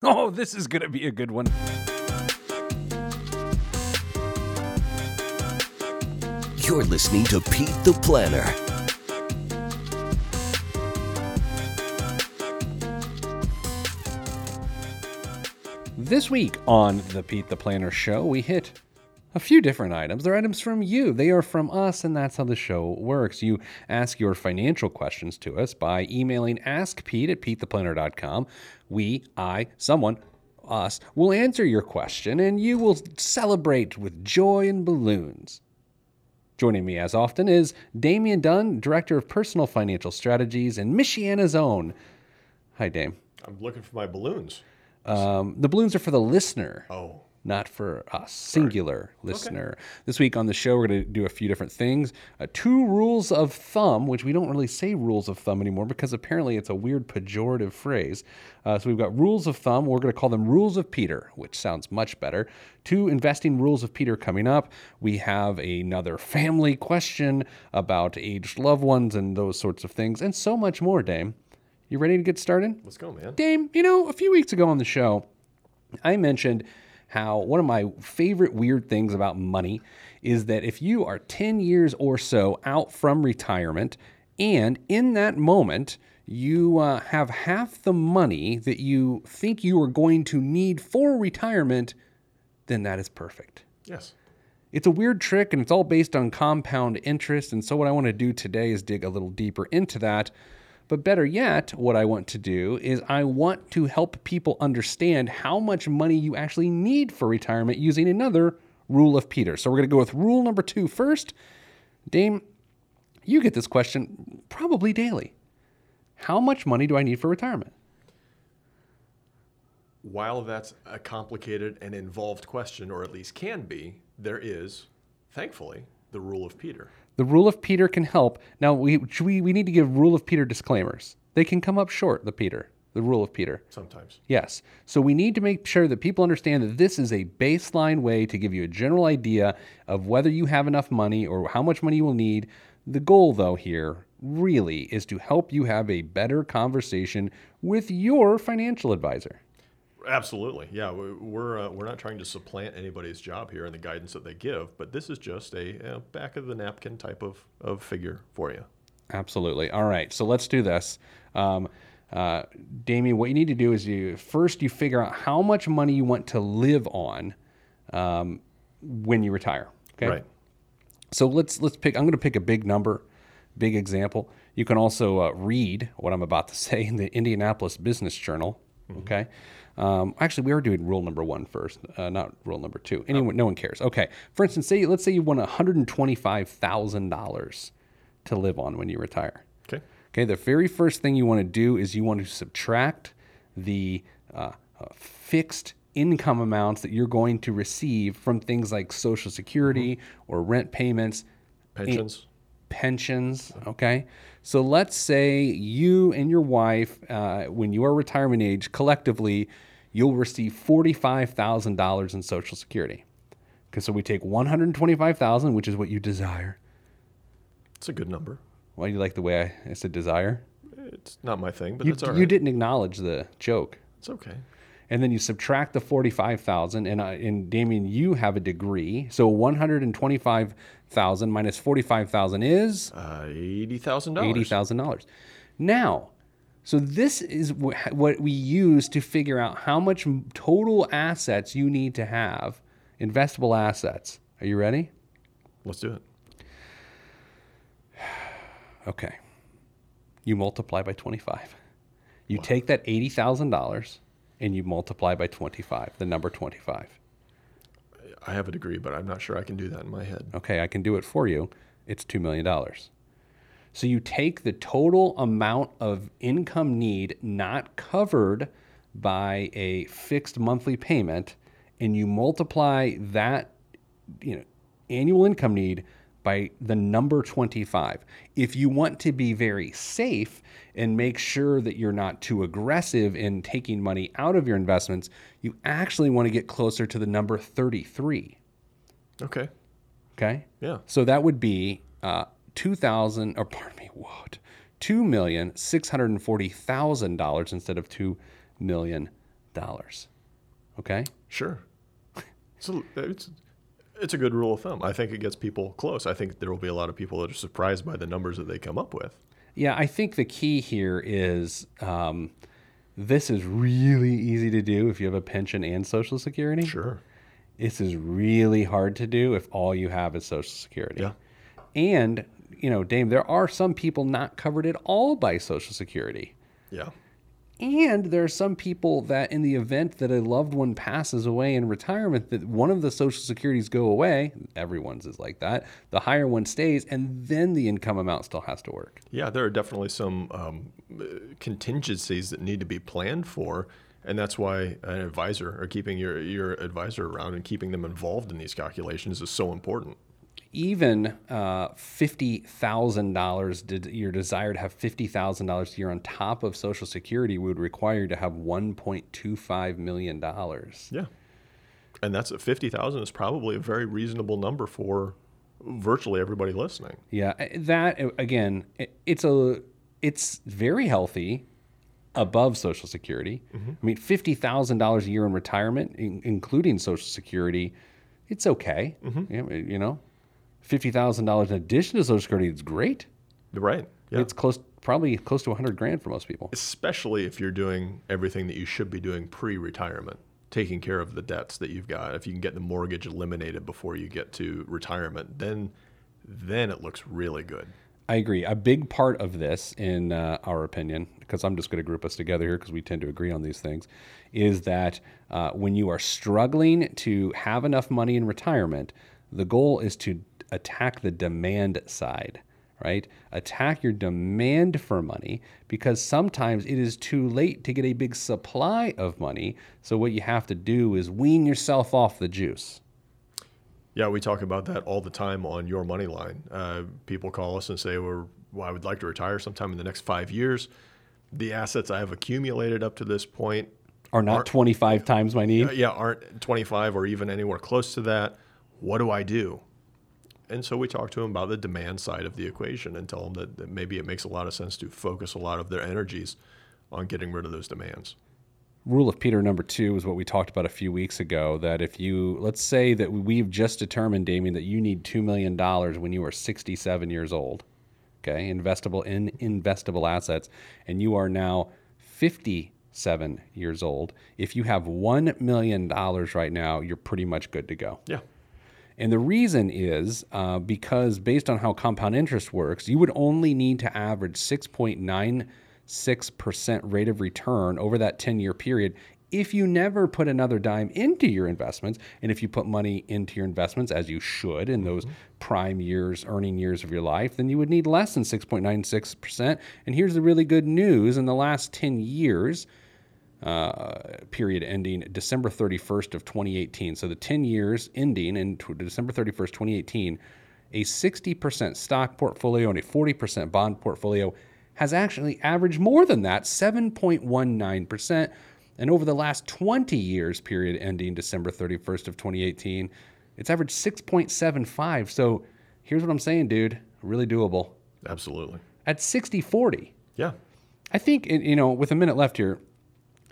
Oh, this is going to be a good one. You're listening to Pete the Planner. This week on the Pete the Planner show, we hit a few different items. They're items from you, they are from us, and that's how the show works. You ask your financial questions to us by emailing askpete at petetheplanner.com. We, I, someone, us, will answer your question, and you will celebrate with joy and balloons. Joining me as often is Damian Dunn, Director of Personal Financial Strategies and Michiana's Own. Hi, Dame. I'm looking for my balloons. Um, the balloons are for the listener. Oh, not for us, singular listener. This week on the show, we're going to do a few different things. Uh, two rules of thumb, which we don't really say rules of thumb anymore because apparently it's a weird pejorative phrase. Uh, so we've got rules of thumb. We're going to call them rules of Peter, which sounds much better. Two investing rules of Peter coming up. We have another family question about aged loved ones and those sorts of things, and so much more, Dame. You ready to get started? let's go, man. Dame, you know, a few weeks ago on the show, I mentioned how one of my favorite weird things about money is that if you are 10 years or so out from retirement, and in that moment, you uh, have half the money that you think you are going to need for retirement, then that is perfect. Yes. It's a weird trick and it's all based on compound interest. And so, what I want to do today is dig a little deeper into that. But better yet, what I want to do is I want to help people understand how much money you actually need for retirement using another rule of Peter. So we're going to go with rule number two first. Dame, you get this question probably daily. How much money do I need for retirement? While that's a complicated and involved question, or at least can be, there is, thankfully, the rule of Peter. The rule of Peter can help. Now we we, we need to give rule of Peter disclaimers. They can come up short, the Peter, the rule of Peter. Sometimes. Yes. So we need to make sure that people understand that this is a baseline way to give you a general idea of whether you have enough money or how much money you will need. The goal, though, here really is to help you have a better conversation with your financial advisor. Absolutely. Yeah, we- we're, uh, we're not trying to supplant anybody's job here and the guidance that they give, but this is just a, uh back of the napkin type of, of figure for you. Absolutely. All right. So let's do this. Um, uh, Damian, what you need to do is you first you figure out how much money you want to live on um, when you retire. Okay. Right. So let's let's pick. I'm going to pick a big number, big example. You can also uh, read what I'm about to say in the Indianapolis Business Journal. Okay. Um, actually, we are doing rule number one first, uh, not rule number two. Anyone, no one cares. Okay. For instance, say let's say you want 125 thousand dollars to live on when you retire. Okay. Okay, the very first thing you want to do is you want to subtract the uh, uh, fixed income amounts that you're going to receive from things like Social Security or rent payments, Pensions. pensions. Okay, so let's say you and your wife, uh, when you are retirement age, collectively, you'll receive forty-five thousand dollars in Social Security. Okay, so we take one hundred twenty-five thousand, which is what you desire. It's a good number. Why do you like the way I, I said desire? It's not my thing, but You, that's all you didn't acknowledge the joke. It's okay. And then you subtract the 45,000 and I and Damian you have a degree. So 125,000 minus 45,000 is Uh, $80,000. $80,000. Now, so this is wh- what we use to figure out how much total assets you need to have, investable assets. Are you ready? Let's do it. Okay. You multiply by 25. You take that $80,000 and you multiply by 25, the number 25. I have a degree, but I'm not sure I can do that in my head. Okay, I can do it for you. It's $2 million. So you take the total amount of income need not covered by a fixed monthly payment and you multiply that you know annual income need by the number 25. If you want to be very safe and make sure that you're not too aggressive in taking money out of your investments, you actually want to get closer to the number 33. Okay. Okay? Yeah. So that would be uh, 2000 or pardon me, what? $2,640,000 instead of $2 million. Okay? Sure. So it's it's a good rule of thumb. I think it gets people close. I think there will be a lot of people that are surprised by the numbers that they come up with. Yeah, I think the key here is um, this is really easy to do if you have a pension and Social Security. Sure. This is really hard to do if all you have is Social Security. Yeah. And, you know, Dame, there are some people not covered at all by Social Security. Yeah. And there are some people that, in the event that a loved one passes away in retirement, that one of the social securities go away. Everyone's is like that. The higher one stays, and then the income amount still has to work. Yeah, there are definitely some um, contingencies that need to be planned for, and that's why an advisor or keeping your your advisor around and keeping them involved in these calculations is so important. Even uh, fifty thousand dollars, did your desire to have fifty thousand dollars a year on top of Social Security would require you to have one point two five million dollars. Yeah, and that's at fifty thousand is probably a very reasonable number for virtually everybody listening. Yeah, uh, that uh, again, it, it's a it's very healthy above Social Security. I mean, fifty thousand dollars a year in retirement, in, including Social Security, it's okay. Yeah, you know, fifty thousand dollars in addition to Social Security is great. Right. Yeah. It's close, probably close to a hundred grand for most people. especially if you're doing everything that you should be doing pre-retirement taking care of the debts that you've got if you can get the mortgage eliminated before you get to retirement then then it looks really good I agree. A big part of this, in uh, our opinion, because I'm just going to group us together here because we tend to agree on these things, is that uh, when you are struggling to have enough money in retirement, the goal is to attack the demand side, right? Attack your demand for money because sometimes it is too late to get a big supply of money. So, what you have to do is wean yourself off the juice. yeah we talk about that all the time on your money line uh, people call us and say well, well i would like to retire sometime in the next five years the assets i have accumulated up to this point Are not 25 times my need. yeah, aren't 25 or even anywhere close to that. What do I do? And so we talk to them about the demand side of the equation and tell them that, that maybe it makes a lot of sense to focus a lot of their energies on getting rid of those demands. rule of Peter number two is what we talked about a few weeks ago. That if you, let's say that we've just determined, Damian, that you need $2 million when you are 67 years old, okay, investable in investable assets, and you are now 57 years old. If you have $1 million right now, you're pretty much good to go. Yeah. And the reason is uh, because based on how compound interest works, you would only need to average 6.96% rate of return over that 10 year period if you never put another dime into your investments. And if you put money into your investments, as you should in those prime years, earning years of your life, then you would need less than 6.96%. And here's the really good news in the last 10 years, uh, period ending December 31st of 2018. So the 10 years ending in t- December 31st, 2018, a 60% stock portfolio and a 40% bond portfolio has actually averaged more than that, 7.19%. And over the last 20 years, period ending December 31st of 2018, it's averaged 6.75. So here's what I'm saying, dude, really doable. Absolutely. At 60 40, Yeah. I think, you know, with a minute left here,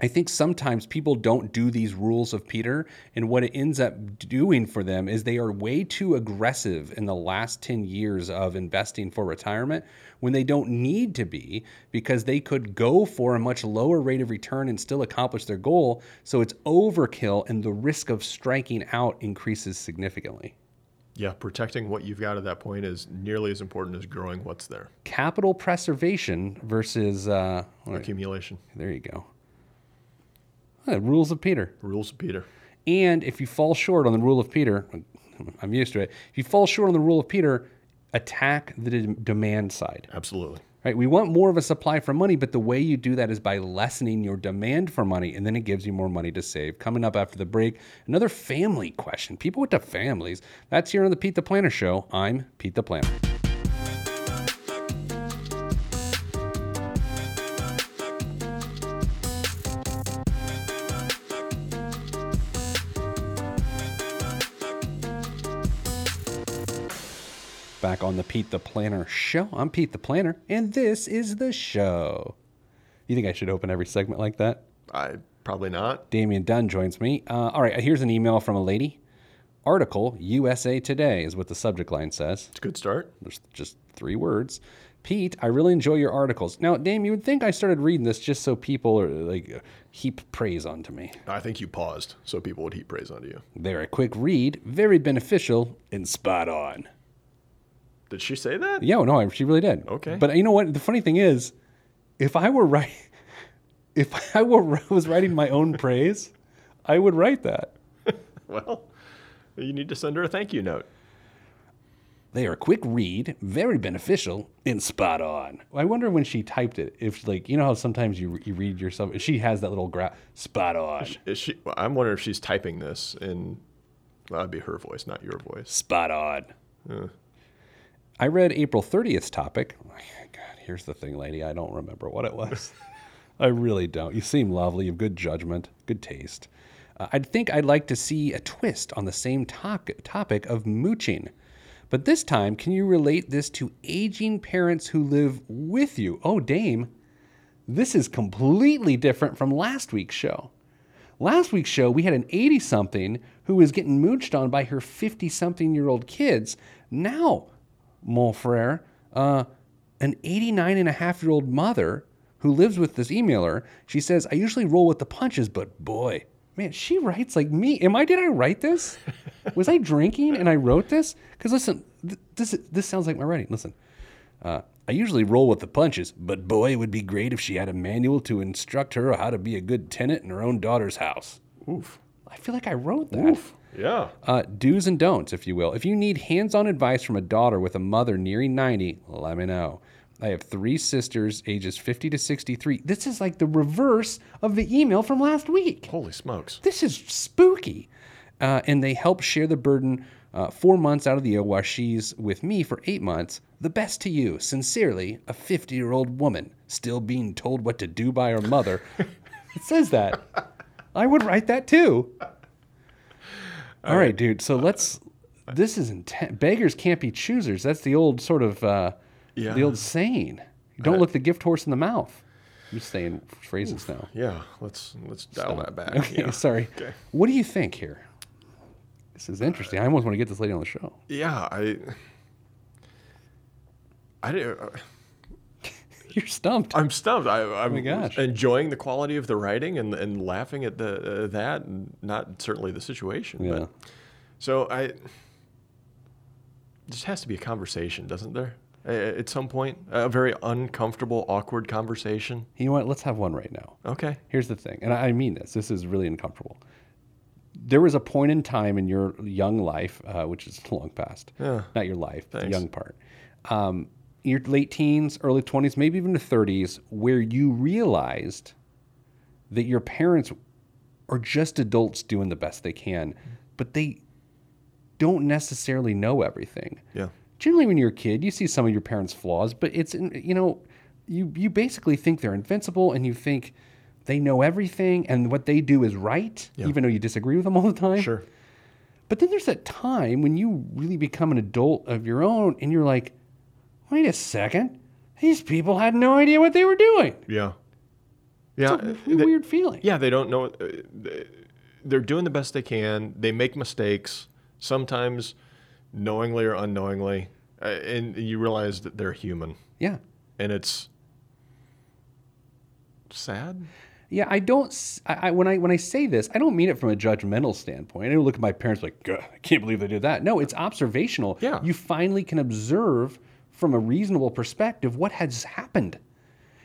I think sometimes people don't do these rules of Peter, and what it ends up doing for them is they are way too aggressive in the last 10 years of investing for retirement when they don't need to be because they could go for a much lower rate of return and still accomplish their goal. So it's overkill, and the risk of striking out increases significantly. Yeah. Protecting what you've got at that point is nearly as important as growing what's there. Capital preservation versus, uh, Accumulation. there you go. Uh, rules of Peter. Rules of Peter. And if you fall short on the rule of Peter, I'm used to it. If you fall short on the rule of Peter, attack the de- demand side. Absolutely. Right? We want more of a supply for money, but the way you do that is by lessening your demand for money, and then it gives you more money to save. Coming up after the break, another family question. People with the families. That's here on the Pete the Planner Show. I'm Pete the Planner. Back on the Pete the Planner Show. I'm Pete the Planner, and this is the show. You think I should open every segment like that? I Probably not. Damian Dunn joins me. Uh, all right, here's an email from a lady. Article USA Today is what the subject line says. It's a good start. There's just three words. Pete, I really enjoy your articles. Now, Dame, you would think I started reading this just so people are like heap praise onto me. I think you paused so people would heap praise onto you. They're a quick read, very beneficial, and spot on. Did she say that? Yeah, no, she really did. Okay. But you know what? The funny thing is, if I were right, if I were was writing my own praise, I would write that. Well, you need to send her a thank you note. They are a quick read, very beneficial, and spot on. I wonder when she typed it, if like you know how sometimes you you read yourself, she has that little graph, spot on, Is she? well, I'm wondering if she's typing this in. Well, that'd be her voice, not your voice. spot on. I read April 30th topic. God, here's the thing, lady. I don't remember what it was. I really don't. You seem lovely. You have good judgment, good taste. Uh, I'd think I'd like to see a twist on the same to- topic of mooching. But this time, can you relate this to aging parents who live with you? Oh, Dame, this is completely different from last week's show. Last week's show, we had an 80 something who was getting mooched on by her 50 something year old kids. Now, mon frere, uh, an 89 and a half year old mother who lives with this emailer, she says, I usually roll with the punches, but boy, man, she writes like me. Am I, did I write this? Was I drinking and I wrote this? Because listen, th- this, this sounds like my writing. Listen. Uh, I usually roll with the punches, but boy, it would be great if she had a manual to instruct her how to be a good tenant in her own daughter's house. Oof. I feel like I wrote that. Yeah. Uh, do's and don'ts, if you will. If you need hands on advice from a daughter with a mother nearing 90, let me know. I have three sisters, ages 50 to 63. This is like the reverse of the email from last week. Holy smokes. This is spooky. Uh, and they help share the burden uh, four months out of the year while she's with me for eight months. The best to you, sincerely, a 50 year old woman still being told what to do by her mother. it says that. I would write that too. All right, dude. So uh, let's. Uh, this is intense. Beggars can't be choosers. That's the old sort of uh, Yeah. the old saying. Don't look the gift horse in the mouth. I'm just saying phrases now. Yeah. Let's let's dial that back. Okay, Yeah. sorry. Okay. What do you think here? This is interesting. I almost want to get this lady on the show. Yeah. I. I didn't. Uh, You're stumped. I'm stumped. I, I'm Oh my gosh. enjoying the quality of the writing and, and laughing at the uh, that, and not certainly the situation. Yeah. But so I. This has to be a conversation, doesn't there? At some point, a very uncomfortable, awkward conversation. You know what? Let's have one right now. Okay. Here's the thing, and I mean this. This is really uncomfortable. There was a point in time in your young life, uh, which is long past, Yeah. not your life, but the young part, um, your late teens, early 20s, maybe even the 30s, where you realized that your parents are just adults doing the best they can, but they don't necessarily know everything. Yeah. Generally, when you're a kid, you see some of your parents' flaws, but it's you know, you you basically think they're invincible, and you think they know everything, and what they do is right, Yeah. even though you disagree with them all the time. Sure. But then there's that time when you really become an adult of your own, and you're like, wait a second, these people had no idea what they were doing. Yeah. Yeah. It's a they- weird feeling. Yeah, they don't know. uh, they- They're doing the best they can. They make mistakes, sometimes knowingly or unknowingly, uh, and you realize that they're human, Yeah. and it's sad. Yeah, I don't. I, I- when I when I say this, I don't mean it from a judgmental standpoint. I don't look at my parents like, I can't believe they did that. No, it's observational. Yeah. you finally can observe from a reasonable perspective what has happened,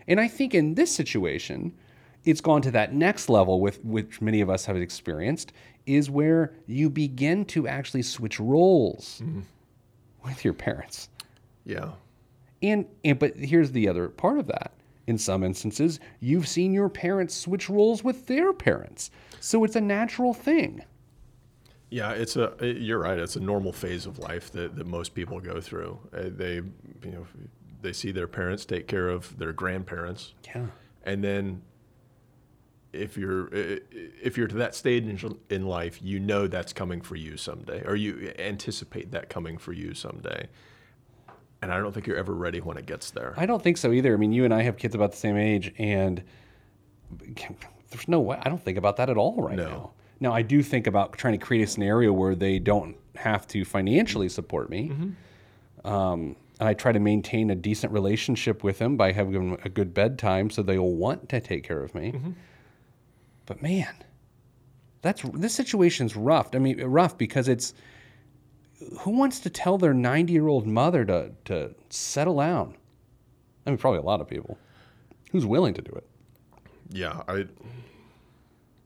and I think in this situation, it's gone to that next level with which many of us have experienced, is where you begin to actually switch roles mm-hmm. with your parents. Yeah. And, and but here's the other part of that. In some instances, you've seen your parents switch roles with their parents. So it's a natural thing. Yeah, it's a. it- You're right. It's a normal phase of life that, that most people go through. Uh, they, you know, they see their parents take care of their grandparents, Yeah. and then if you're if you're to that stage in- life, you know that's coming for you someday, or you anticipate that coming for you someday. And I don't think you're ever ready when it gets there. I don't think so either. I mean, you and I have kids about the same age, and there's no way. I don't think about that at all right No. now. Now I do think about trying to create a scenario where they don't have to financially support me. Um, and I try to maintain a decent relationship with them by having them a good bedtime, so they'll want to take care of me. But man, that's this situation's rough. I mean, rough because it's who wants to tell their 90 year old mother to to settle down? I mean, probably a lot of people. Who's willing to do it? Yeah, I.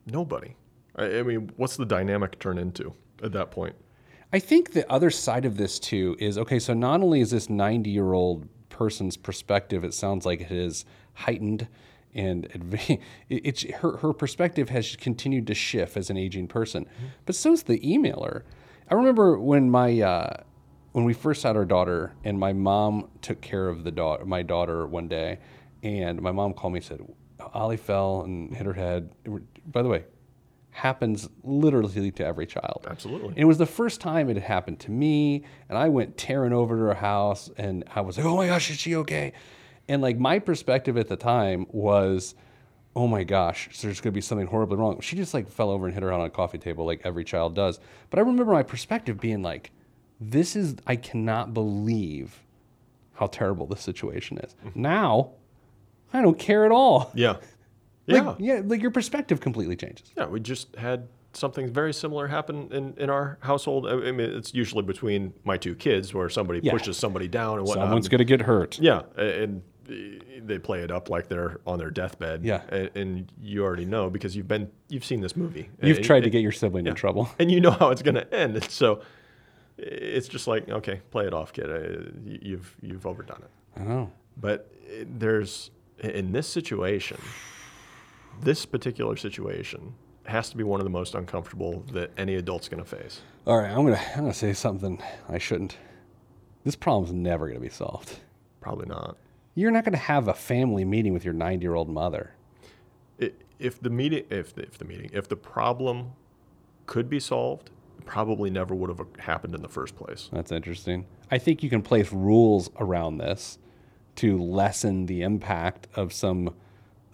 Nobody. I, I mean, what's the dynamic turn into at that point? I think the other side of this too is okay. So not only is this 90 year old person's perspective, it sounds like it is heightened, and it- it's her her perspective has continued to shift as an aging person, but so is the emailer. I remember when my uh, when we first had our daughter, and my mom took care of the daughter, my daughter one day, and my mom called me and said, "Ollie fell and hit her head." By the way, happens literally to every child. Absolutely. And it was the first time it had happened to me, and I went tearing over to her house, and I was like, "Oh my gosh, is she okay?" And like my perspective at the time was, "Oh my gosh, there's going to be something horribly wrong." She just like fell over and hit her head on a coffee table, like every child does. But I remember my perspective being like, "This is I cannot believe how terrible this situation is." Mm-hmm. Now, I don't care at all. Yeah. Like, Yeah. yeah, like your perspective completely changes. Yeah, we just had something very similar happen in, in our household. I mean, it's usually between my two kids where somebody Yeah. pushes somebody down and whatnot. Someone's going to get hurt. Yeah, and they play it up like they're on their deathbed. Yeah. and, and you already know because you've been you've seen this movie. You've And- tried to get your sibling in trouble. and you know how it's going to end. And so it's just like, okay, play it off, kid. Uh, You've you've overdone it. I know. But uh, there's in this situation, this particular situation has to be one of the most uncomfortable that any adult's going to face. All right, I'm gonna I'm gonna say something I shouldn't. This problem's never gonna be solved. Probably not. You're not gonna have a family meeting with your 90 year old mother. I- If the meeting, if the, if the meeting, if the problem could be solved, it probably never would have happened in the first place. That's interesting. I think you can place rules around this to lessen the impact of some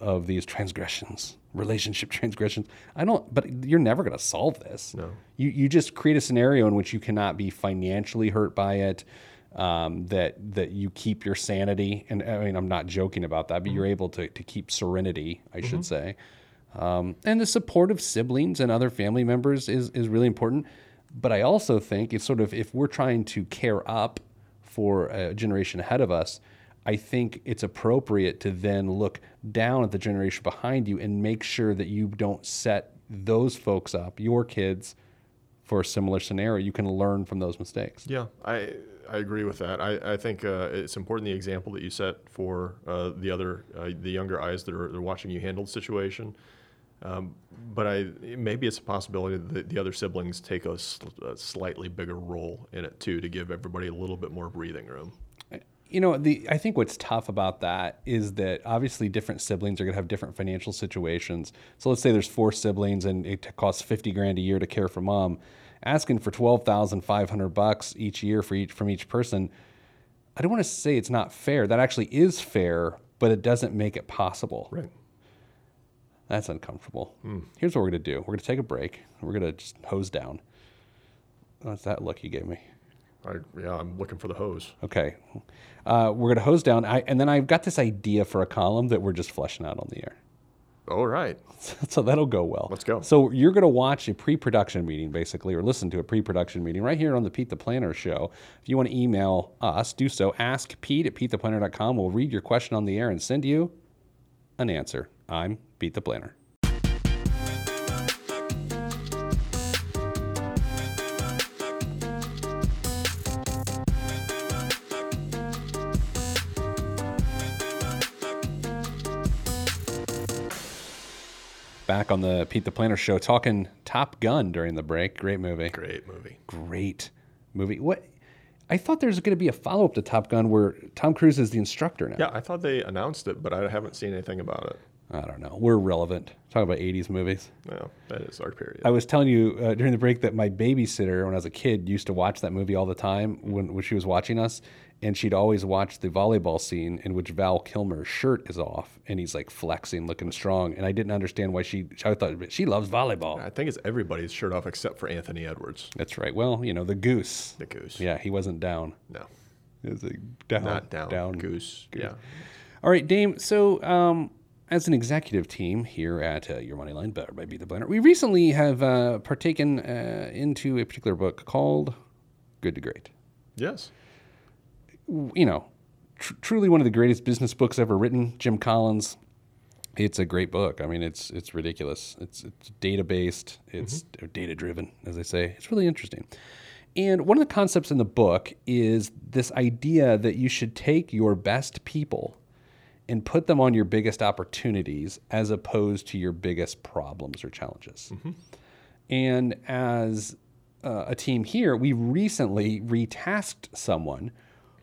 of these transgressions, relationship transgressions. I don't, but you're never going to solve this. No. You, you just create a scenario in which you cannot be financially hurt by it. Um, that that you keep your sanity, and I mean I'm not joking about that, but you're able to to keep serenity, I should say. Um, and the support of siblings and other family members is is really important. But I also think it's sort of if we're trying to care up for a generation ahead of us, I think it's appropriate to then look down at the generation behind you and make sure that you don't set those folks up, your kids, for a similar scenario. You can learn from those mistakes. Yeah, I I agree with that. I, I think uh, it's important the example that you set for uh, the other uh, the younger eyes that are, that are watching you handle the situation. Um, but I maybe it's a possibility that the other siblings take a, sl- a slightly bigger role in it too to give everybody a little bit more breathing room. You know, the I think what's tough about that is that obviously different siblings are going to have different financial situations. So let's say there's four siblings and it costs 50 grand a year to care for mom. Asking for 12,500 bucks each year for each from each person, I don't want to say it's not fair. That actually is fair, but it doesn't make it possible. Right. That's uncomfortable. Hmm. Here's what we're going to do. We're going to take a break. We're going to just hose down. What's that look you gave me? I, yeah, I'm looking for the hose. Okay. Uh, we're going to hose down. I, and then I've got this idea for a column that we're just fleshing out on the air. All right. so that'll go well. Let's go. So you're going to watch a pre-production meeting, basically, or listen to a pre-production meeting right here on the Pete the Planner show. If you want to email us, do so. Ask Pete at PeteThePlanner.com. We'll read your question on the air and send you an answer. I'm Pete the Planner. Back on the Pete the Planner show, talking Top Gun during the break. Great movie. Great movie. Great movie. What? I thought there's going to be a follow up to Top Gun where Tom Cruise is the instructor now. Yeah, I thought they announced it, but I haven't seen anything about it. I don't know. We're relevant. Talk about 80s movies. No, that is our period. I was telling you uh, during the break that my babysitter, when I was a kid, used to watch that movie all the time when, when she was watching us. And she'd always watch the volleyball scene in which Val Kilmer's shirt is off and he's like flexing, looking strong. And I didn't understand why she, I thought she loves volleyball. I think it's everybody's shirt off except for Anthony Edwards, That's right. Well, you know, the goose. the goose. Yeah, he wasn't down. No, It was like down. not down. Down. Goose. Yeah. All right, Dame. So, um, as an executive team here at uh, Your Money Line, Better by Pete the Planner, we recently have uh, partaken uh, into a particular book called Good to Great. Yes. You know, tr- truly one of the greatest business books ever written. Jim Collins. It's a great book. I mean, it's it's ridiculous. It's it's data based. It's data driven, as they say. It's really interesting. And one of the concepts in the book is this idea that you should take your best people and put them on your biggest opportunities as opposed to your biggest problems or challenges. And as uh, a team here, we recently retasked someone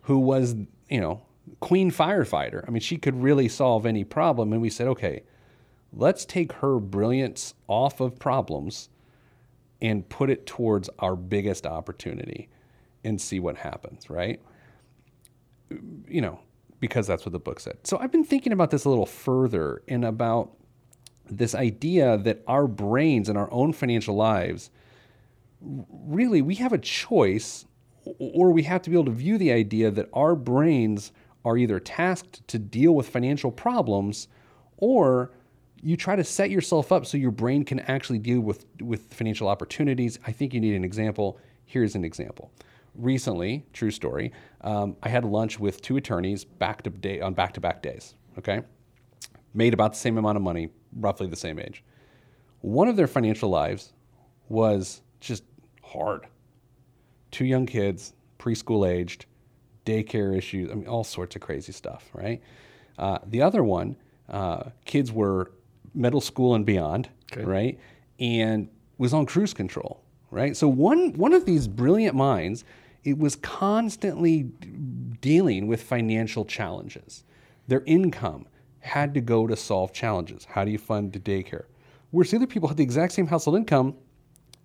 who was, you know, queen firefighter. I mean, she could really solve any problem. And we said, okay, let's take her brilliance off of problems and put it towards our biggest opportunity and see what happens, right? You know, because that's what the book said. So I've been thinking about this a little further and about this idea that our brains and our own financial lives really we have a choice or we have to be able to view the idea that our brains are either tasked to deal with financial problems or you try to set yourself up so your brain can actually deal with with financial opportunities. I think you need an example. Here's an example. Recently true story um, i had lunch with two attorneys back to day on back-to-back days okay? Made about the same amount of money roughly the same age. One of their financial lives was just hard two young kids, preschool aged, daycare issues, I mean, all sorts of crazy stuff, right? Uh, the other one, uh, kids were middle school and beyond, Okay. right? And was on cruise control, right? So one one of these brilliant minds, it was constantly dealing with financial challenges. Their income had to go to solve challenges. How do you fund the daycare? Whereas the other people had the exact same household income,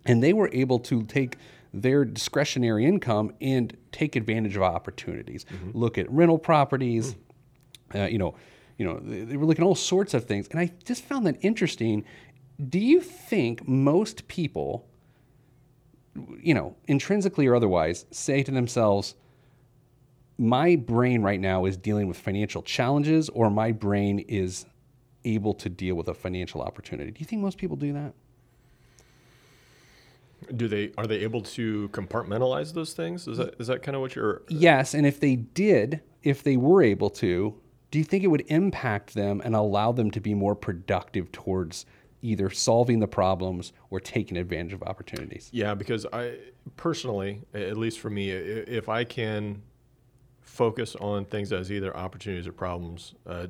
and they were able to take their discretionary income and take advantage of opportunities. Look at rental properties, uh, you know, you know, they, they were looking at all sorts of things, and I just found that interesting. Do you think most people, you know, intrinsically or otherwise, say to themselves, "My brain right now is dealing with financial challenges," or "My brain is able to deal with a financial opportunity"? Do you think most people do that? Do they are they able to compartmentalize those things? Is that is that kind of what you're? Yes, and if they did, if they were able to, do you think it would impact them and allow them to be more productive towards either solving the problems or taking advantage of opportunities? Yeah, because I personally, at least for me, if I can focus on things as either opportunities or problems, uh,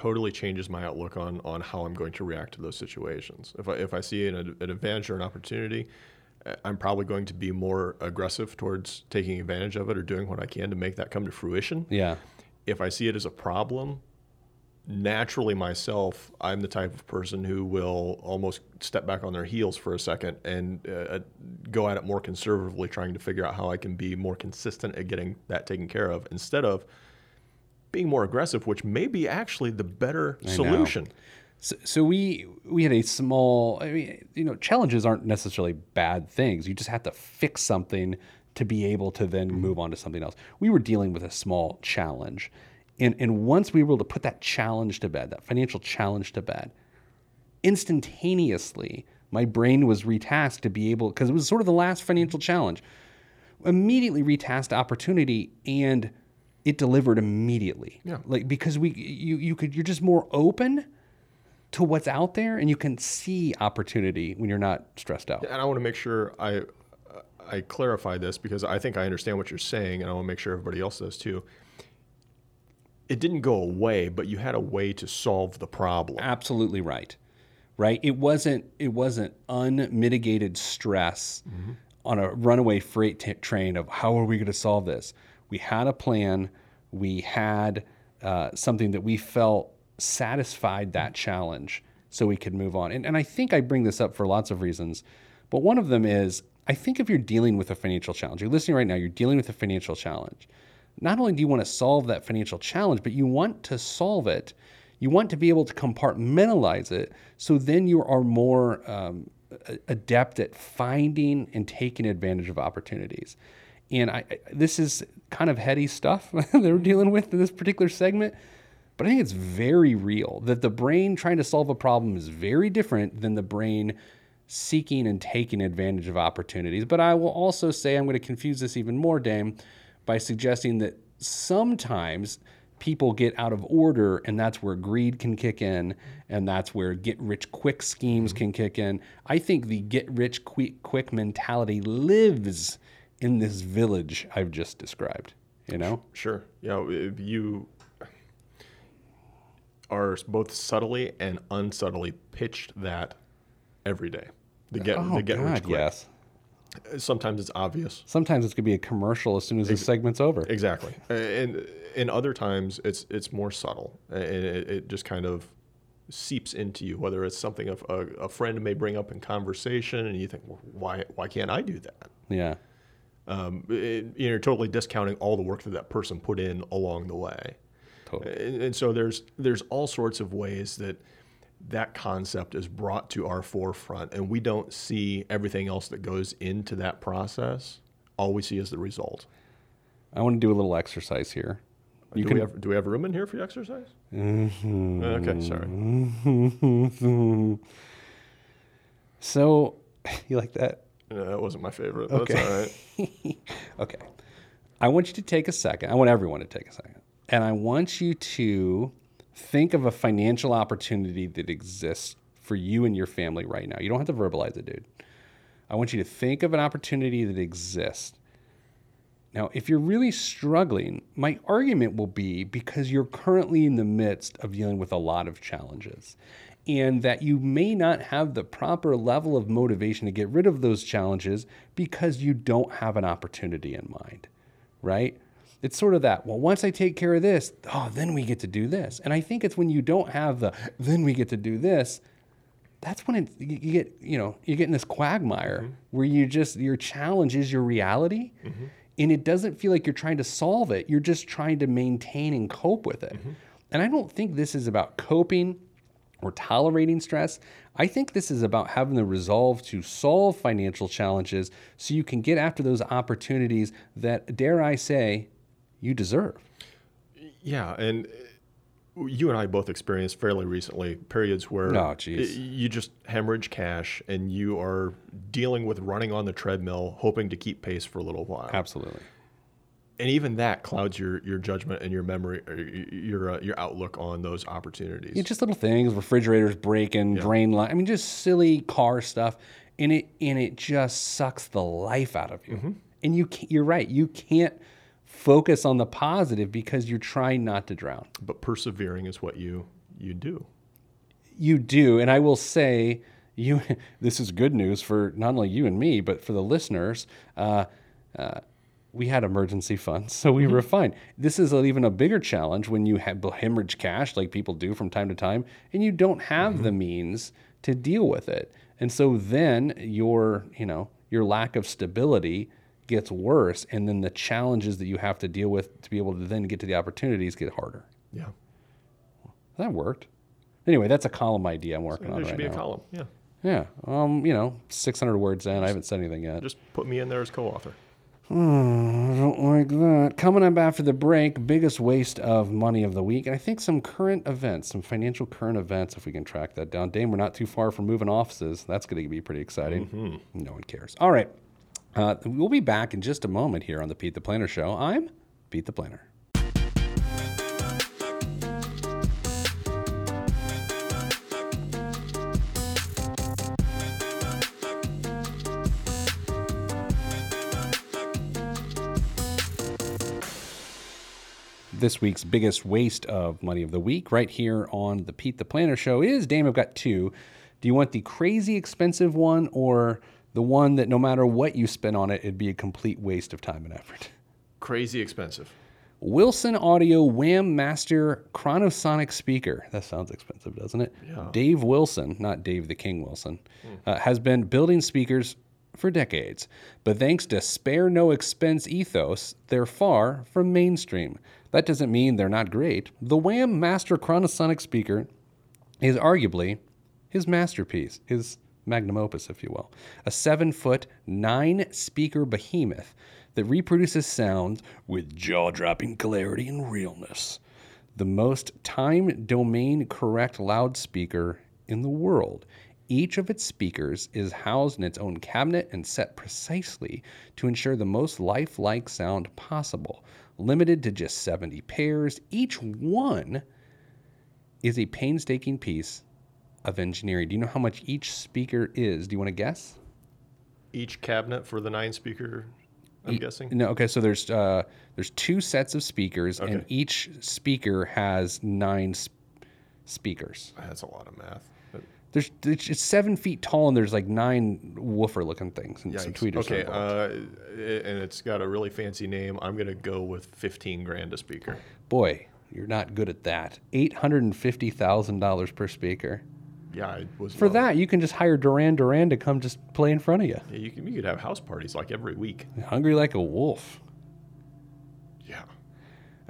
totally changes my outlook on on how I'm going to react to those situations. If I if I see an, an advantage or an opportunity, uh, I'm probably going to be more aggressive towards taking advantage of it or doing what I can to make that come to fruition. Yeah. If I see it as a problem, naturally myself, I'm the type of person who will almost step back on their heels for a second and uh, go at it more conservatively, trying to figure out how I can be more consistent at getting that taken care of instead of being more aggressive, which may be actually the better solution. So, so we we had a small. I mean, you know, challenges aren't necessarily bad things. You just have to fix something to be able to then mm-hmm. move on to something else. We were dealing with a small challenge, and and once we were able to put that challenge to bed, that financial challenge to bed, instantaneously my brain was retasked to be able because it was sort of the last financial challenge. Immediately retasked opportunity and it delivered immediately. Yeah. Like because we you you could you're just more open to what's out there and you can see opportunity when you're not stressed out. And I want to make sure I I clarify this because I think I understand what you're saying, and I want to make sure everybody else does too. It didn't go away, but you had a way to solve the problem. Absolutely right. Right? It wasn't it wasn't unmitigated stress mm-hmm. on a runaway freight t- train of how are we going to solve this? We had a plan. We had uh, something that we felt satisfied that challenge so we could move on. And, and I think I bring this up for lots of reasons, but one of them is I think if you're dealing with a financial challenge, you're listening right now, you're dealing with a financial challenge. Not only do you want to solve that financial challenge, but you want to solve it. You want to be able to compartmentalize it so then you are more um, adept at finding and taking advantage of opportunities. And I, this is kind of heady stuff that we're dealing with in this particular segment, but I think it's very real that the brain trying to solve a problem is very different than the brain seeking and taking advantage of opportunities. But I will also say, I'm going to confuse this even more, Dame, by suggesting that sometimes people get out of order and that's where greed can kick in and that's where get rich quick schemes mm-hmm. can kick in. I think the get rich quick, quick mentality lives in this village I've just described, you know? Sure. You know, you are both subtly and unsubtly pitched that every day. The get Oh, the get God, rich quick. yes. Sometimes it's obvious. Sometimes it's going to be a commercial as soon as the segment's over. Exactly. And in other times it's it's more subtle and it, it just kind of seeps into you. Whether it's something of a, a friend may bring up in conversation and you think, well, why why can't I do that? Yeah. Um, it- you're totally discounting all the work that that person put in along the way. Totally. And, and so there's there's all sorts of ways that that concept is brought to our forefront, and we don't see everything else that goes into that process. All we see is the result. I want to do a little exercise here. You do, can we have, do we have room in here for exercise? Mm-hmm. Okay, sorry. So, you like that? No, that wasn't my favorite. Okay. That's all right. Okay. I want you to take a second. I want everyone to take a second. And I want you to think of a financial opportunity that exists for you and your family right now. You don't have to verbalize it, dude. I want you to think of an opportunity that exists. Now, if you're really struggling, my argument will be because you're currently in the midst of dealing with a lot of challenges and that you may not have the proper level of motivation to get rid of those challenges because you don't have an opportunity in mind, right? It's sort of that, well, once I take care of this, oh, then we get to do this. And I think it's when you don't have the, then we get to do this, that's when it, you you get, you know, you get in this quagmire mm-hmm. where you just, your challenge is your reality. Mm-hmm. And it doesn't feel like you're trying to solve it. You're just trying to maintain and cope with it. Mm-hmm. And I don't think this is about coping or tolerating stress. I think this is about having the resolve to solve financial challenges so you can get after those opportunities that, dare I say, you deserve. Yeah, and uh, you and I both experienced fairly recently periods where Oh, you just hemorrhage cash and you are dealing with running on the treadmill, hoping to keep pace for a little while. Absolutely. And even that clouds your, your judgment and your memory, or your uh, your outlook on those opportunities. Yeah, just little things, refrigerators breaking, drain line. I mean, just silly car stuff, and it and it just sucks the life out of you. And you, you're right. You can't focus on the positive because you're trying not to drown. but persevering is what you you do. You do, and I will say, you. This is good news for not only you and me, but for the listeners. Uh, uh, we had emergency funds, so we were fine. This is an even a bigger challenge when you have hemorrhage cash, like people do from time to time, and you don't have the means to deal with it. And so then your, you know, your lack of stability gets worse, and then the challenges that you have to deal with to be able to then get to the opportunities get harder. Yeah, That worked. Anyway, that's a column idea I'm working on there should right be now. a column. Yeah, Yeah. Um, you know, 600 words in. I haven't said anything yet. just put me in there as co-author. I don't like that. Coming up after the break, biggest waste of money of the week. And I think some current events, some financial current events, if we can track that down. Dame, we're not too far from moving offices. That's going to be pretty exciting. No one cares. All right. Uh, we'll be back in just a moment here on the Pete the Planner Show. I'm Pete the Planner. This week's biggest waste of money of the week right here on the Pete the Planner show is Dame, I've got two. Do you want the crazy expensive one or the one that no matter what you spend on it, it'd be a complete waste of time and effort? Crazy expensive. Wilson Audio WAMM Master Chronosonic Speaker. That sounds expensive, doesn't it? Yeah. Dave Wilson, not Dave the King Wilson, uh, has been building speakers for decades. But thanks to spare no expense ethos, they're far from mainstream. That doesn't mean they're not great. The WAMM Master Chronosonic Speaker is arguably his masterpiece, his magnum opus, if you will. A seven foot, nine speaker behemoth that reproduces sounds with jaw dropping clarity and realness. The most time domain correct loudspeaker in the world. Each of its speakers is housed in its own cabinet and set precisely to ensure the most lifelike sound possible. Limited to just 70 pairs, each one is a painstaking piece of engineering. Do you know how much each speaker is? Do you want to guess? Each cabinet for the nine speaker, I'm guessing. No. Okay. So there's uh, there's two sets of speakers, and each speaker has nine sp- speakers. That's a lot of math. There's it's seven feet tall, and there's like nine woofer looking things and some tweeters. Okay, uh, and it's got a really fancy name. I'm gonna go with 15 grand a speaker. Boy, you're not good at that. Eight hundred and fifty thousand dollars per speaker. Yeah, I was For wrong. that, you can just hire Duran Duran to come just play in front of you. Yeah, you, can, you could have house parties like every week. Hungry like a wolf.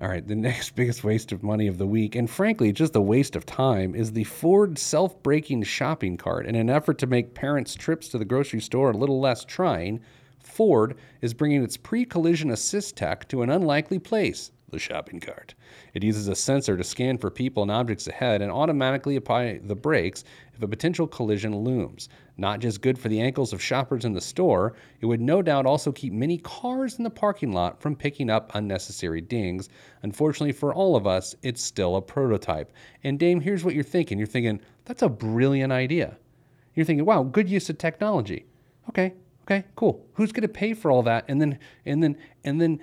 All right, the next biggest waste of money of the week, and frankly, just a waste of time, is the Ford self braking shopping cart. In an effort to make parents' trips to the grocery store a little less trying, Ford is bringing its pre collision assist tech to an unlikely place the shopping cart. It uses a sensor to scan for people and objects ahead and automatically apply the brakes if a potential collision looms. Not just good for the ankles of shoppers in the store, it would no doubt also keep many cars in the parking lot from picking up unnecessary dings. Unfortunately for all of us, it's still a prototype. And Dame, here's what you're thinking. You're thinking, that's a brilliant idea. You're thinking, wow, good use of technology. Okay, okay, cool. Who's going to pay for all that? And then, and then, and then,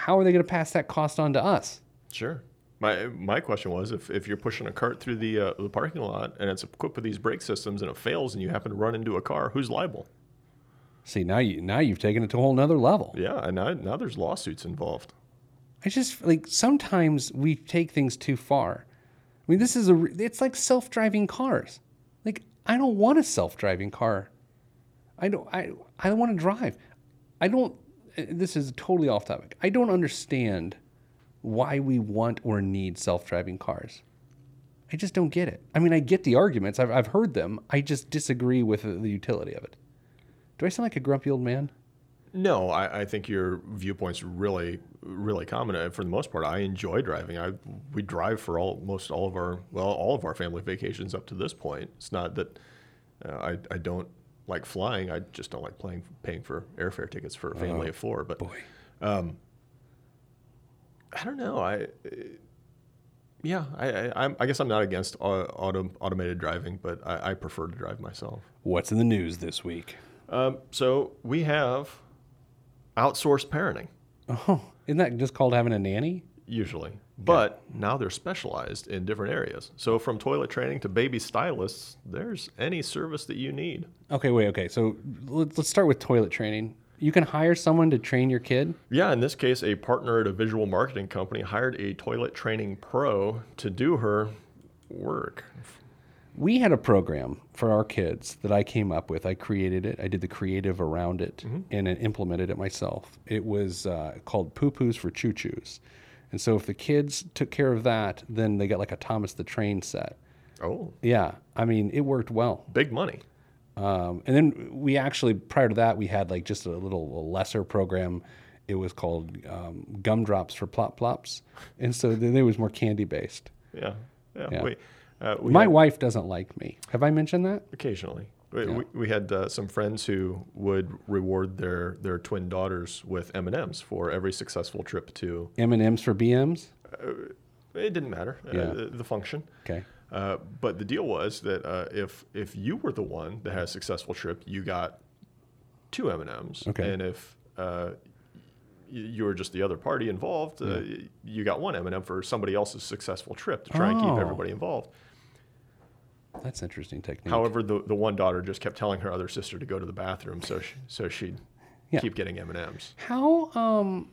how are they going to pass that cost on to us? Sure. My my question was if, if you're pushing a cart through the uh, the parking lot and it's equipped with these brake systems and it fails and you happen to run into a car, who's liable? See, now you now you've taken it to a whole nother level. Yeah, and now, now there's lawsuits involved. I just like sometimes we take things too far. I mean, this is a it's like self-driving cars. Like I don't want a self-driving car. I don't I I don't want to drive. I don't this is totally off topic. I don't understand why we want or need self-driving cars. I just don't get it. I mean, I get the arguments. I've I've heard them. I just disagree with the utility of it. Do I sound like a grumpy old man? No, I, I think your viewpoint's really, really common. Uh, For the most part, I enjoy driving. I we drive for almost all of our well, all of our family vacations up to this point. It's not that uh, I I don't like flying. I just don't like playing, paying for airfare tickets for a family of four. But Boy. I don't know. I uh, yeah, I I, I'm- I guess I'm not against auto, automated driving, but I, I prefer to drive myself. What's in the news this week? Um, so we have outsourced parenting. Oh, isn't that just called having a nanny? usually. But now they're specialized in different areas. So from toilet training to baby stylists, there's any service that you need. Okay, wait, okay. So let's, let's start with toilet training. You can hire someone to train your kid. Yeah, in this case, a partner at a visual marketing company hired a toilet training pro to do her work. We had a program for our kids that I came up with. I created it. I did the creative around it and implemented it myself. It was uh, called Poo Poos for Choo Choos. And so if the kids took care of that, then they got like a Thomas the Train set. Oh, Yeah, I mean, it worked well. big money. Um, and then we actually, prior to that, we had like just a little lesser program. It was called um, Gumdrops for Plop Plops. And so then it was more candy based. Yeah, yeah. Yeah. We, uh, My had- wife doesn't like me. Have I mentioned that? occasionally. We, we, we had uh, some friends who would reward their, their twin daughters with M and M's for every successful trip to. M&M's for BMs? It didn't matter uh, Yeah. the, the function. Okay. Uh, but the deal was that uh, if if you were the one that had a successful trip, you got two M and M's. Okay. And if uh, you were just the other party involved, uh, y- you got one M and m for somebody else's successful trip to try and keep Oh. everybody involved. That's interesting technique. However, the the one daughter just kept telling her other sister to go to the bathroom, so she, so she'd Yeah. keep getting M and M's. how um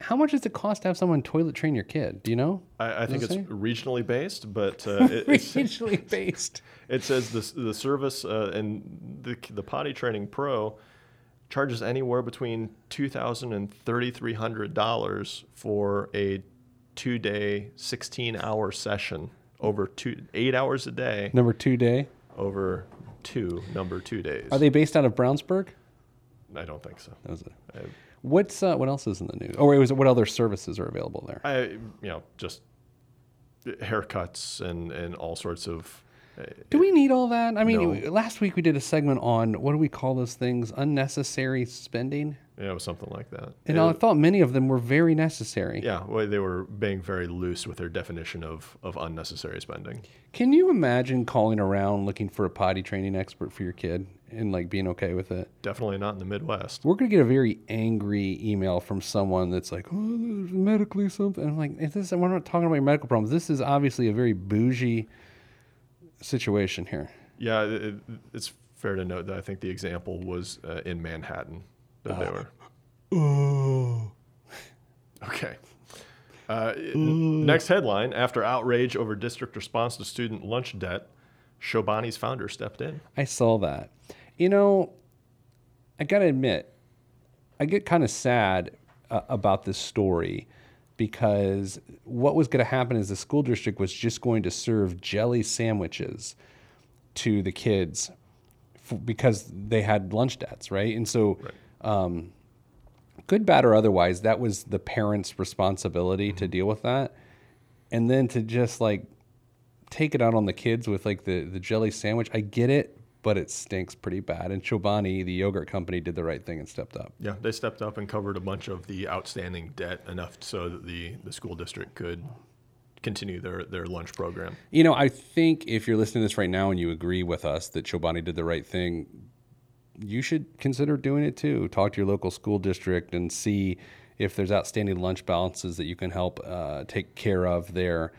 How much does it cost to have someone toilet train your kid? Do you know? I, I think it's say? regionally based, but uh, it, it's, Regionally based. it says the the service uh, and the the potty training pro charges anywhere between two thousand and thirty three hundred dollars for a two day, sixteen hour session over two eight hours a day Number two day. over two number two days. Are they based out of Brownsburg? I don't think so. That was it. I, What's uh, what else is in the news? Or was it what other services are available there? I you know just haircuts and and all sorts of. uh, Do we need all that? I mean, No. last week we did a segment on what do we call those things? Unnecessary spending. Yeah, it was something like that. And I thought many of them were very necessary. yeah, well, they were being very loose with their definition of, of unnecessary spending. Can you imagine calling around looking for a potty training expert for your kid and like being okay with it? Definitely not in the Midwest. We're gonna get a very angry email from someone that's like, "Oh, medically something." I'm like, "Is this? We're not talking about your medical problems. This is obviously a very bougie situation here." Yeah, it- it's fair to note that I think the example was uh, in Manhattan that they were. Oh. Okay. Uh, n- next headline: After outrage over district response to student lunch debt, Chobani's founder stepped in. I saw that. You know, I got to admit, I get kind of sad uh, about this story because what was going to happen is the school district was just going to serve jelly sandwiches to the kids f- because they had lunch debts, right? And so, um, good, bad, or otherwise, that was the parents' responsibility to deal with that. And then to just like take it out on the kids with like the, the jelly sandwich. I get it, but it stinks pretty bad. And Chobani, the yogurt company, did the right thing and stepped up. Yeah, they stepped up and covered a bunch of the outstanding debt enough so that the, the school district could continue their, their lunch program. You know, I think if you're listening to this right now and you agree with us that Chobani did the right thing, you should consider doing it too. Talk to your local school district and see if there's outstanding lunch balances that you can help uh, take care of there.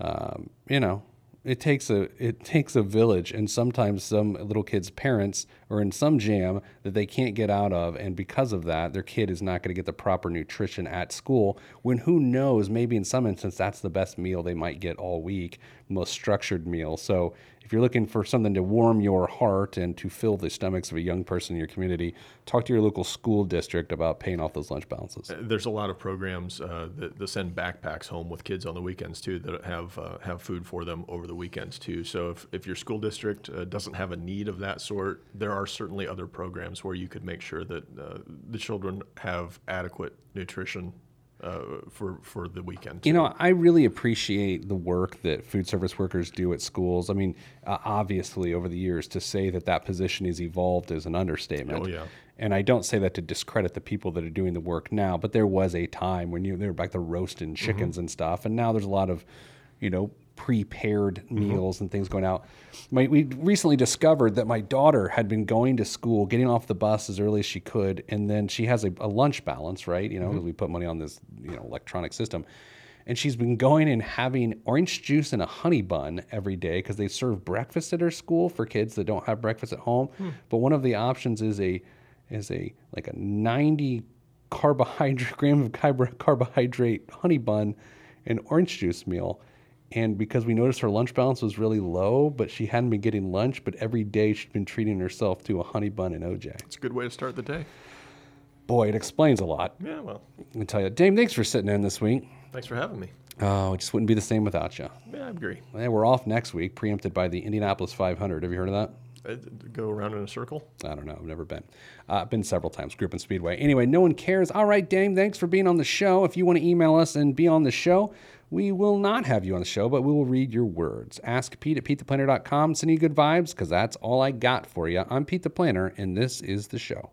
Um, you know, it takes a it takes a village, and sometimes some little kids' parents are in some jam that they can't get out of, and because of that, their kid is not going to get the proper nutrition at school. When who knows, maybe in some instance that's the best meal they might get all week, most structured meal. So if you're looking for something to warm your heart and to fill the stomachs of a young person in your community, talk to your local school district about paying off those lunch balances. There's a lot of programs uh, that, that send backpacks home with kids on the weekends too that have uh, have food for them over the weekends too. So if, if your school district uh, doesn't have a need of that sort, there are certainly other programs where you could make sure that uh, the children have adequate nutrition uh, for for the weekend. You know, I really appreciate the work that food service workers do at schools. I mean, uh, obviously, over the years, to say that that position is evolved is an understatement. Oh, yeah. And I don't say that to discredit the people that are doing the work now, but there was a time when you they were back to roasting Mm-hmm. chickens and stuff, and now there's a lot of, you know, prepared Mm-hmm. meals and things going out. My, we recently discovered that my daughter had been going to school, getting off the bus as early as she could, and then she has a, a lunch balance, right? You know, 'cause we put money on this, you know, electronic system. And she's been going and having orange juice and a honey bun every day because they serve breakfast at her school for kids that don't have breakfast at home. But one of the options is a is a like a 90 carbohydrate gram of carbohydrate honey bun and orange juice meal. And because we noticed her lunch balance was really low, but she hadn't been getting lunch, but every day she'd been treating herself to a honey bun and OJ. it's a good way to start the day. Boy, it explains a lot. Yeah, well, I can tell you. Dame, thanks for sitting in this week. thanks for having me. Oh, it just wouldn't be the same without you. Yeah, I agree. Eh, we're off next week, preempted by the Indianapolis 500. Have you heard of that? Uh, go around in a circle. I don't know. I've never been. Uh, I've been several times, Group and Speedway. Anyway, no one cares. All right, Dame, thanks for being on the show. If you want to email us and be on the show, we will not have you on the show, but we will read your words. Ask Pete at PeteThePlanner.com. Send you good vibes because that's all I got for you. I'm Pete the Planner, and this is the show.